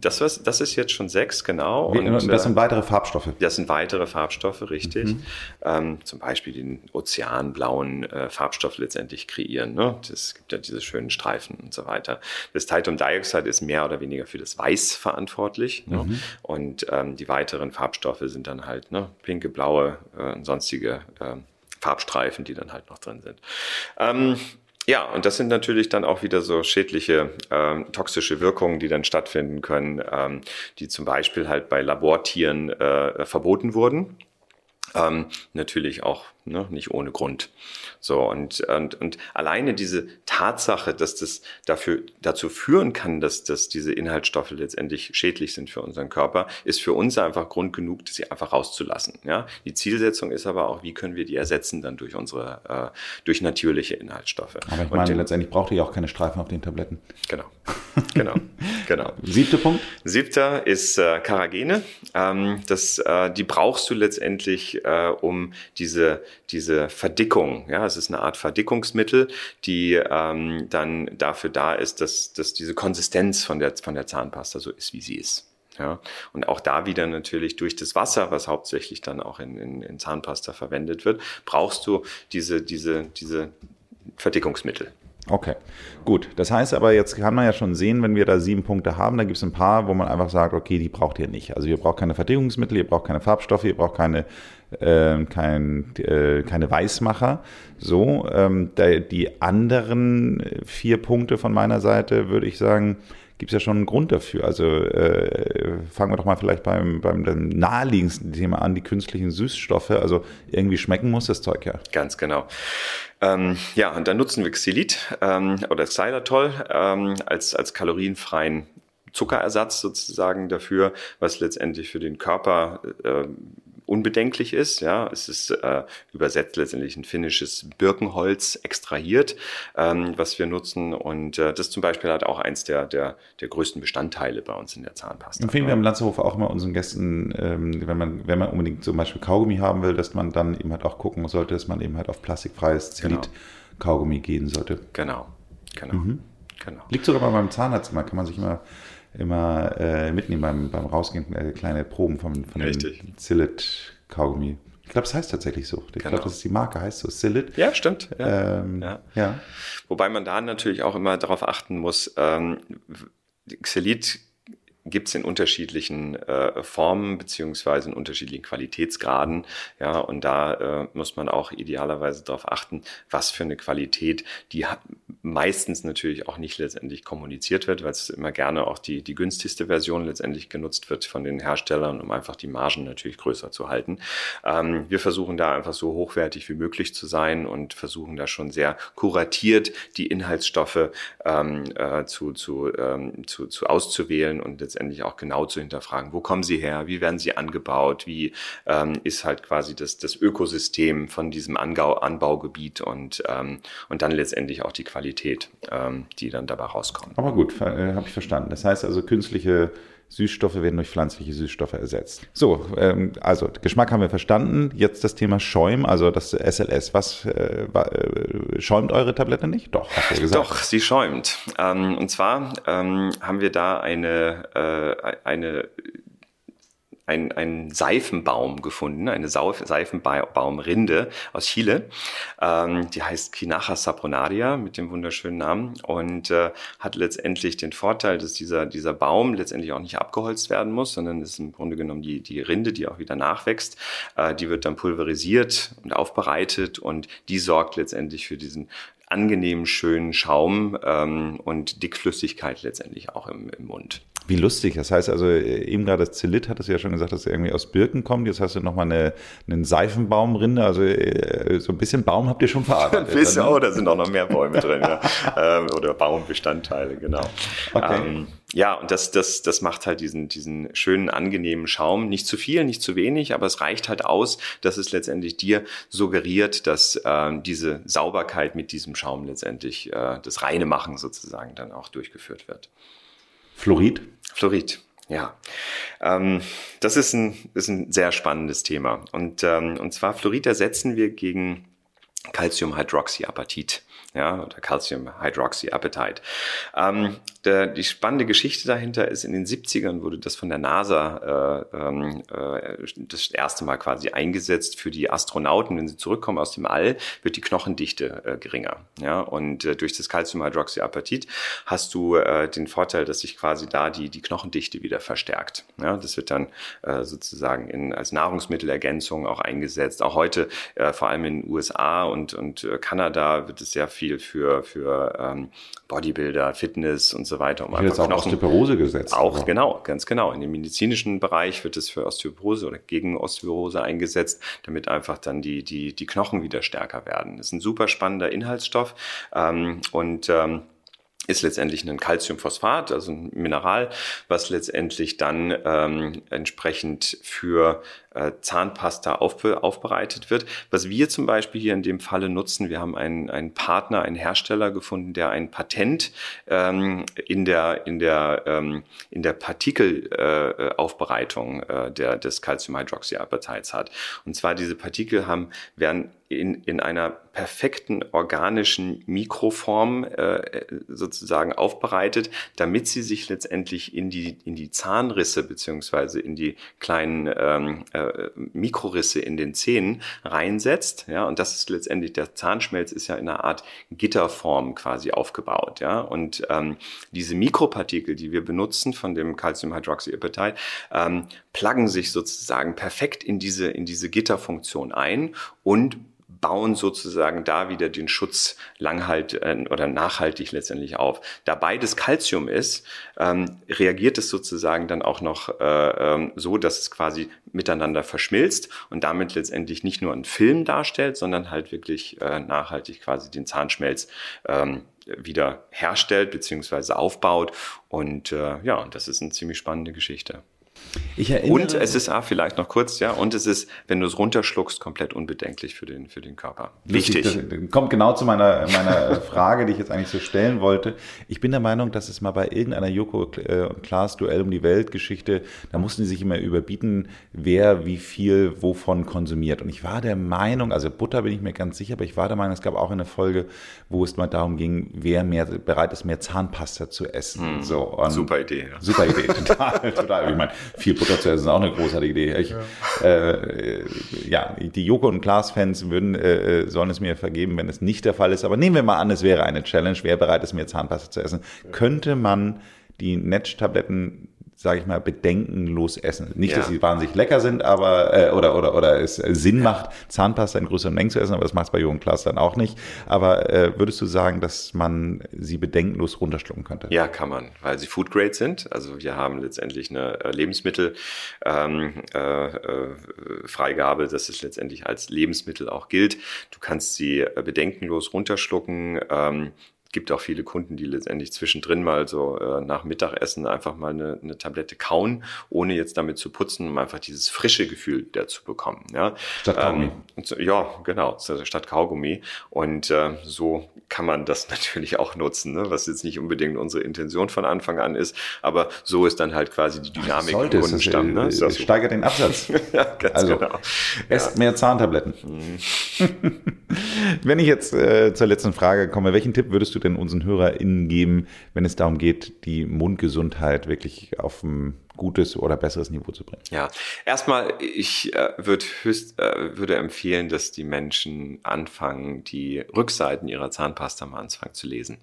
Das, was, das ist jetzt schon sechs, genau. Und, und das sind äh, weitere Farbstoffe. Das sind weitere Farbstoffe, richtig. Mhm. Ähm, zum Beispiel den ozeanblauen äh, Farbstoff letztendlich kreieren. Ne? Das gibt ja diese schönen Streifen und so weiter. Das Titaniumdioxid ist mehr oder weniger für das Weiß verantwortlich. Ne? Mhm. Ne? Und ähm, die weiteren Farbstoffe sind dann halt ne? pinke, blaue äh, sonstige äh, Farbstreifen, die dann halt noch drin sind. Ähm, ja, und das sind natürlich dann auch wieder so schädliche, ähm, toxische Wirkungen, die dann stattfinden können, ähm, die zum Beispiel halt bei Labortieren äh, verboten wurden. Ähm, natürlich auch ne, nicht ohne Grund. So und, und, und alleine diese Tatsache, dass das dafür, dazu führen kann, dass, dass diese Inhaltsstoffe letztendlich schädlich sind für unseren Körper, ist für uns einfach Grund genug, sie einfach rauszulassen. Ja? Die Zielsetzung ist aber auch, wie können wir die ersetzen dann durch unsere, äh, durch natürliche Inhaltsstoffe. Aber ich meine, und, letztendlich braucht ihr auch keine Streifen auf den Tabletten. Genau, genau, genau. Siebter Punkt? Siebter ist äh, Karagene. Ähm, das, äh, die brauchst du letztendlich, äh, um diese diese Verdickung. Ja, es ist eine Art Verdickungsmittel, die ähm, dann dafür da ist, dass, dass diese Konsistenz von der, von der Zahnpasta so ist, wie sie ist. Ja, und auch da wieder natürlich durch das Wasser, was hauptsächlich dann auch in, in, in Zahnpasta verwendet wird, brauchst du diese, diese, diese Verdickungsmittel. Okay, gut. Das heißt aber, jetzt kann man ja schon sehen, wenn wir da sieben Punkte haben, da gibt es ein paar, wo man einfach sagt, okay, die braucht ihr nicht. Also ihr braucht keine Verdickungsmittel, ihr braucht keine Farbstoffe, ihr braucht keine, äh, kein, äh, keine Weißmacher. So, ähm, die anderen vier Punkte von meiner Seite würde ich sagen, gibt es ja schon einen Grund dafür. Also äh, fangen wir doch mal vielleicht beim, beim dem naheliegendsten Thema an, die künstlichen Süßstoffe. Also irgendwie schmecken muss das Zeug ja. Ganz genau. Ähm, ja, und dann nutzen wir Xylit ähm, oder Xylitol ähm, als, als kalorienfreien Zuckerersatz sozusagen dafür, was letztendlich für den Körper äh, unbedenklich ist. Ja, es ist äh, übersetzt letztendlich ein finnisches Birkenholz extrahiert, ähm, was wir nutzen. Und äh, das zum Beispiel hat auch eins der, der, der größten Bestandteile bei uns in der Zahnpasta. Empfehlen wir im Lanzerhof auch immer unseren Gästen, ähm, wenn man, wenn man unbedingt zum Beispiel Kaugummi haben will, dass man dann eben halt auch gucken sollte, dass man eben halt auf plastikfreies Zelit genau. Kaugummi gehen sollte. Genau, genau. Mhm. Genau. Liegt sogar bei meinem Zahnarzt immer, kann man sich immer immer äh, mitnehmen beim, beim Rausgehen, äh, kleine Proben von, von Richtig. dem Zillet Kaugummi. Ich glaube, es heißt tatsächlich so. Ich genau. glaube, das ist die Marke, heißt so Zillit. Ja, stimmt. Ja. Ähm, ja. ja. Wobei man da natürlich auch immer darauf achten muss, ähm, Xylit gibt es in unterschiedlichen äh, Formen beziehungsweise in unterschiedlichen Qualitätsgraden. Ja, und da äh, muss man auch idealerweise darauf achten, was für eine Qualität, die meistens natürlich auch nicht letztendlich kommuniziert wird, weil es immer gerne auch die, die günstigste Version letztendlich genutzt wird von den Herstellern, um einfach die Margen natürlich größer zu halten. Ähm, wir versuchen da einfach so hochwertig wie möglich zu sein und versuchen da schon sehr kuratiert die Inhaltsstoffe ähm, äh, zu, zu, ähm, zu, zu auszuwählen und letztendlich letztendlich auch genau zu hinterfragen, wo kommen sie her, wie werden sie angebaut, wie ähm, ist halt quasi das, das Ökosystem von diesem Angau Anbaugebiet und, ähm, und dann letztendlich auch die Qualität, ähm, die dann dabei rauskommt. Aber gut, äh, habe ich verstanden. Das heißt also künstliche Süßstoffe werden durch pflanzliche Süßstoffe ersetzt. So, ähm, also Geschmack haben wir verstanden. Jetzt das Thema Schäum, also das SLS. Was äh, äh, schäumt eure Tablette nicht? Doch, hast du gesagt. Doch, sie schäumt. Ähm, und zwar ähm, haben wir da eine, äh, eine ein, ein Seifenbaum gefunden, eine Seifenbaumrinde aus Chile. Ähm, die heißt Kinacha saponaria mit dem wunderschönen Namen und äh, hat letztendlich den Vorteil, dass dieser, dieser Baum letztendlich auch nicht abgeholzt werden muss, sondern ist im Grunde genommen die, die Rinde, die auch wieder nachwächst. Äh, die wird dann pulverisiert und aufbereitet und die sorgt letztendlich für diesen angenehmen, schönen Schaum ähm, und Dickflüssigkeit letztendlich auch im, im Mund. Wie lustig. Das heißt also, eben gerade das Zelit hat es ja schon gesagt, dass er irgendwie aus Birken kommt. Jetzt hast du nochmal eine, einen Seifenbaumrinde. Also äh, so ein bisschen Baum habt ihr schon verarbeitet. Ein bisschen, oh, da sind auch noch mehr Bäume drin. Ja. Ähm, oder Baumbestandteile, genau. Okay. Ähm, ja, und das, das, das macht halt diesen, diesen schönen, angenehmen Schaum. Nicht zu viel, nicht zu wenig, aber es reicht halt aus, dass es letztendlich dir suggeriert, dass äh, diese Sauberkeit mit diesem Schaum letztendlich, äh, das reine Machen sozusagen dann auch durchgeführt wird. Fluorid? Fluorid. Ja, ähm, das ist ein, ist ein sehr spannendes Thema. Und, ähm, und zwar Fluorid ersetzen wir gegen Calciumhydroxyapatit ja, oder Calcium Hydroxyapatite. Ähm, der, die spannende Geschichte dahinter ist, in den 70ern wurde das von der NASA äh, ähm, äh, das erste Mal quasi eingesetzt für die Astronauten. Wenn sie zurückkommen aus dem All, wird die Knochendichte äh, geringer. Ja, und äh, durch das Calciumhydroxyapatit hast du äh, den Vorteil, dass sich quasi da die, die Knochendichte wieder verstärkt. Ja, das wird dann äh, sozusagen in, als Nahrungsmittelergänzung auch eingesetzt. Auch heute, äh, vor allem in den USA und, und äh, Kanada, wird es sehr viel für, für ähm, Bodybuilder, Fitness und so weiter. Um wird jetzt auch Knochen, Osteoporose gesetzt. Auch, oder? genau, ganz genau. In dem medizinischen Bereich wird es für Osteoporose oder gegen Osteoporose eingesetzt, damit einfach dann die, die, die Knochen wieder stärker werden. Das ist ein super spannender Inhaltsstoff ähm, und ähm, ist letztendlich ein Calciumphosphat, also ein Mineral, was letztendlich dann ähm, entsprechend für Zahnpasta auf, aufbereitet wird. Was wir zum Beispiel hier in dem Falle nutzen, wir haben einen, einen Partner, einen Hersteller gefunden, der ein Patent ähm, in der, in der, ähm, in der Partikelaufbereitung äh, äh, der, des Calciumhydroxyapatites hat. Und zwar diese Partikel haben, werden in, in einer perfekten organischen Mikroform äh, sozusagen aufbereitet, damit sie sich letztendlich in die, in die Zahnrisse beziehungsweise in die kleinen ähm, äh, äh, Mikrorisse in den Zähnen reinsetzt. Ja, und das ist letztendlich der Zahnschmelz ist ja in einer Art Gitterform quasi aufgebaut. Ja, und ähm, diese Mikropartikel, die wir benutzen von dem Calciumhydroxyapatite, ähm, pluggen sich sozusagen perfekt in diese in diese Gitterfunktion ein und bauen sozusagen da wieder den Schutz langhalt äh, oder nachhaltig letztendlich auf. Da beides Calcium ist, ähm, reagiert es sozusagen dann auch noch äh, ähm, so, dass es quasi miteinander verschmilzt und damit letztendlich nicht nur einen Film darstellt, sondern halt wirklich äh, nachhaltig quasi den Zahnschmelz ähm, wieder herstellt beziehungsweise aufbaut. Und äh, ja, das ist eine ziemlich spannende Geschichte. Ich erinnere, und es ist ah, vielleicht noch kurz, ja, und es ist, wenn du es runterschluckst, komplett unbedenklich für den, für den Körper. Wichtig. Das kommt genau zu meiner, meiner Frage, die ich jetzt eigentlich so stellen wollte. Ich bin der Meinung, dass es mal bei irgendeiner Joko äh, und Klaas Duell um die Welt Geschichte, da mussten sie sich immer überbieten, wer wie viel wovon konsumiert. Und ich war der Meinung, also Butter bin ich mir ganz sicher, aber ich war der Meinung, es gab auch eine Folge, wo es mal darum ging, wer mehr bereit ist, mehr Zahnpasta zu essen. Hm, so, super Idee. Ja. Super Idee, total, total. Ich meine, viel Butter zu essen ist auch eine großartige Idee. Ich, ja. Äh, ja, die Joko und Klaas-Fans würden, äh, äh, sollen es mir vergeben, wenn es nicht der Fall ist. Aber nehmen wir mal an, es wäre eine Challenge. Wer bereit ist, mehr Zahnpasta zu essen? Könnte man die Netsch-Tabletten sage ich mal, bedenkenlos essen. Nicht, ja. dass sie wahnsinnig lecker sind, aber äh, oder oder oder es Sinn macht, Zahnpasta in größeren Mengen zu essen, aber das macht es bei Jungen Klaas dann auch nicht. Aber äh, würdest du sagen, dass man sie bedenkenlos runterschlucken könnte? Ja, kann man, weil sie Food Grade sind. Also wir haben letztendlich eine äh, Lebensmittel ähm, äh, äh, Freigabe, dass es letztendlich als Lebensmittel auch gilt. Du kannst sie äh, bedenkenlos runterschlucken. Ähm, gibt auch viele Kunden, die letztendlich zwischendrin mal so äh, nach Mittagessen einfach mal eine, eine Tablette kauen, ohne jetzt damit zu putzen, um einfach dieses frische Gefühl dazu bekommen. Ja? Statt Kaugummi. Ähm, so, ja, genau, statt Kaugummi. Und äh, so kann man das natürlich auch nutzen, ne? was jetzt nicht unbedingt unsere Intention von Anfang an ist, aber so ist dann halt quasi die Dynamik Ach, im Kundenstamm. Ne? Ist das steigert den Absatz. ja, ganz also, genau. Esst ja. mehr Zahntabletten. Mhm. Wenn ich jetzt äh, zur letzten Frage komme, welchen Tipp würdest du denn unseren HörerInnen geben, wenn es darum geht, die Mundgesundheit wirklich auf dem gutes oder besseres Niveau zu bringen? Ja, erstmal, ich äh, würd höchst, äh, würde empfehlen, dass die Menschen anfangen, die Rückseiten ihrer Zahnpasta mal anfangen zu lesen.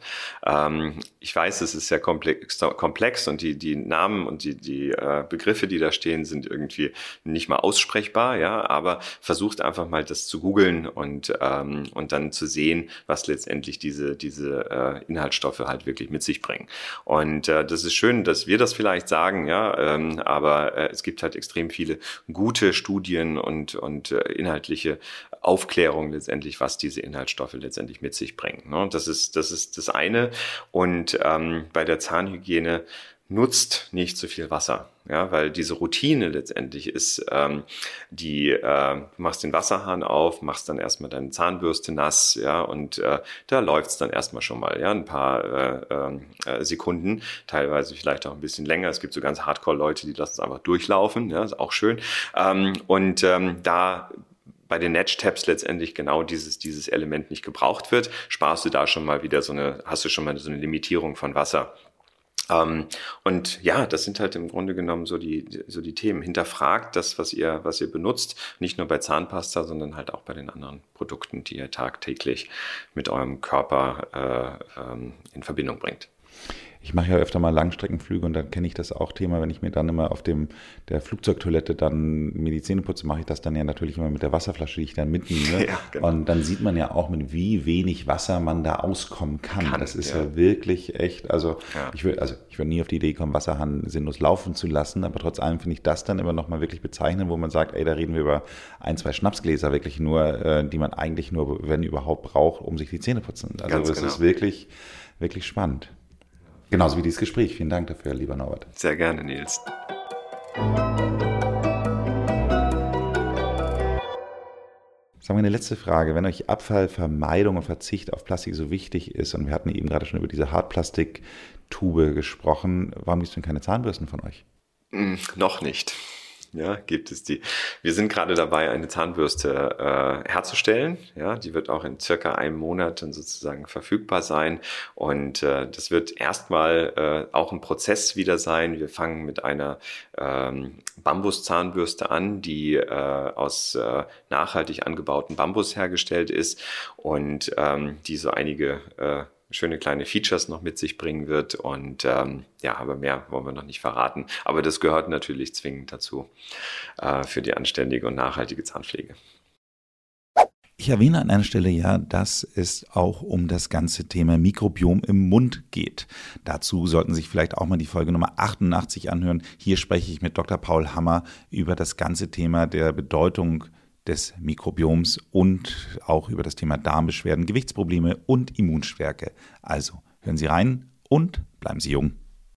Ähm, ich weiß, es ist sehr komplex, komplex und die, die Namen und die, die äh, Begriffe, die da stehen, sind irgendwie nicht mal aussprechbar, ja, aber versucht einfach mal das zu googeln und, ähm, und dann zu sehen, was letztendlich diese, diese äh, Inhaltsstoffe halt wirklich mit sich bringen. Und äh, das ist schön, dass wir das vielleicht sagen, ja, ähm, aber äh, es gibt halt extrem viele gute Studien und, und äh, inhaltliche Aufklärung letztendlich, was diese Inhaltsstoffe letztendlich mit sich bringen. Ne? Das, ist, das ist das eine. Und ähm, bei der Zahnhygiene nutzt nicht so viel Wasser. Ja, weil diese Routine letztendlich ist, ähm, die, äh, du machst den Wasserhahn auf, machst dann erstmal deine Zahnbürste nass, ja, und äh, da läuft's dann erstmal schon mal, ja, ein paar äh, äh, Sekunden, teilweise vielleicht auch ein bisschen länger. Es gibt so ganz Hardcore-Leute, die lassen es einfach durchlaufen, ja, ist auch schön. Ähm, und ähm, da bei den Edge-Tabs letztendlich genau dieses, dieses Element nicht gebraucht wird, sparst du da schon mal wieder so eine, hast du schon mal so eine Limitierung von Wasser. Ähm, und ja, das sind halt im Grunde genommen so die, so die Themen. Hinterfragt das, was ihr, was ihr benutzt, nicht nur bei Zahnpasta, sondern halt auch bei den anderen Produkten, die ihr tagtäglich mit eurem Körper äh, ähm, in Verbindung bringt ich mache ja öfter mal Langstreckenflüge und dann kenne ich das auch Thema, wenn ich mir dann immer auf dem der Flugzeugtoilette dann mir die Zähne putze, mache ich das dann ja natürlich immer mit der Wasserflasche, die ich dann mitnehme. Ja, genau. Und dann sieht man ja auch, mit wie wenig Wasser man da auskommen kann. kann das ist ja. ja. wirklich echt, also ja. ich will, also ich würde nie auf die Idee kommen, Wasserhahn sinnlos laufen zu lassen, aber trotz allem finde ich das dann immer nochmal wirklich bezeichnend, wo man sagt, ey, da reden wir über ein, zwei Schnapsgläser wirklich nur, äh, die man eigentlich nur, wenn überhaupt, braucht, um sich die Zähne putzen. Also es genau. ist wirklich, wirklich spannend. Genauso wie dieses Gespräch. Vielen Dank dafür, lieber Norbert. Sehr gerne, Nils. Sagen wir eine letzte Frage. Wenn euch Abfallvermeidung und Verzicht auf Plastik so wichtig ist, und wir hatten eben gerade schon über diese Hartplastiktube gesprochen, warum gibt es denn keine Zahnbürsten von euch? Mm, noch nicht ja, gibt es die. Wir sind gerade dabei, eine Zahnbürste äh, herzustellen. Ja, die wird auch in circa einem Monat dann sozusagen verfügbar sein. Und äh, das wird erstmal äh, auch ein Prozess wieder sein. Wir fangen mit einer ähm, Bambuszahnbürste an, die äh, aus äh, nachhaltig angebauten Bambus hergestellt ist und ähm, die so einige äh, schöne kleine Features noch mit sich bringen wird. Und ähm, ja, aber mehr wollen wir noch nicht verraten. Aber das gehört natürlich zwingend dazu äh, für die anständige und nachhaltige Zahnpflege. Ich erwähne an einer Stelle ja, dass es auch um das ganze Thema Mikrobiom im Mund geht. Dazu sollten Sie sich vielleicht auch mal die Folge Nummer 88 anhören. Hier spreche ich mit Dr. Paul Hammer über das ganze Thema der Bedeutung des Mikrobioms und auch über das Thema Darmbeschwerden, Gewichtsprobleme und Immunstärke. Also hören Sie rein und bleiben Sie jung.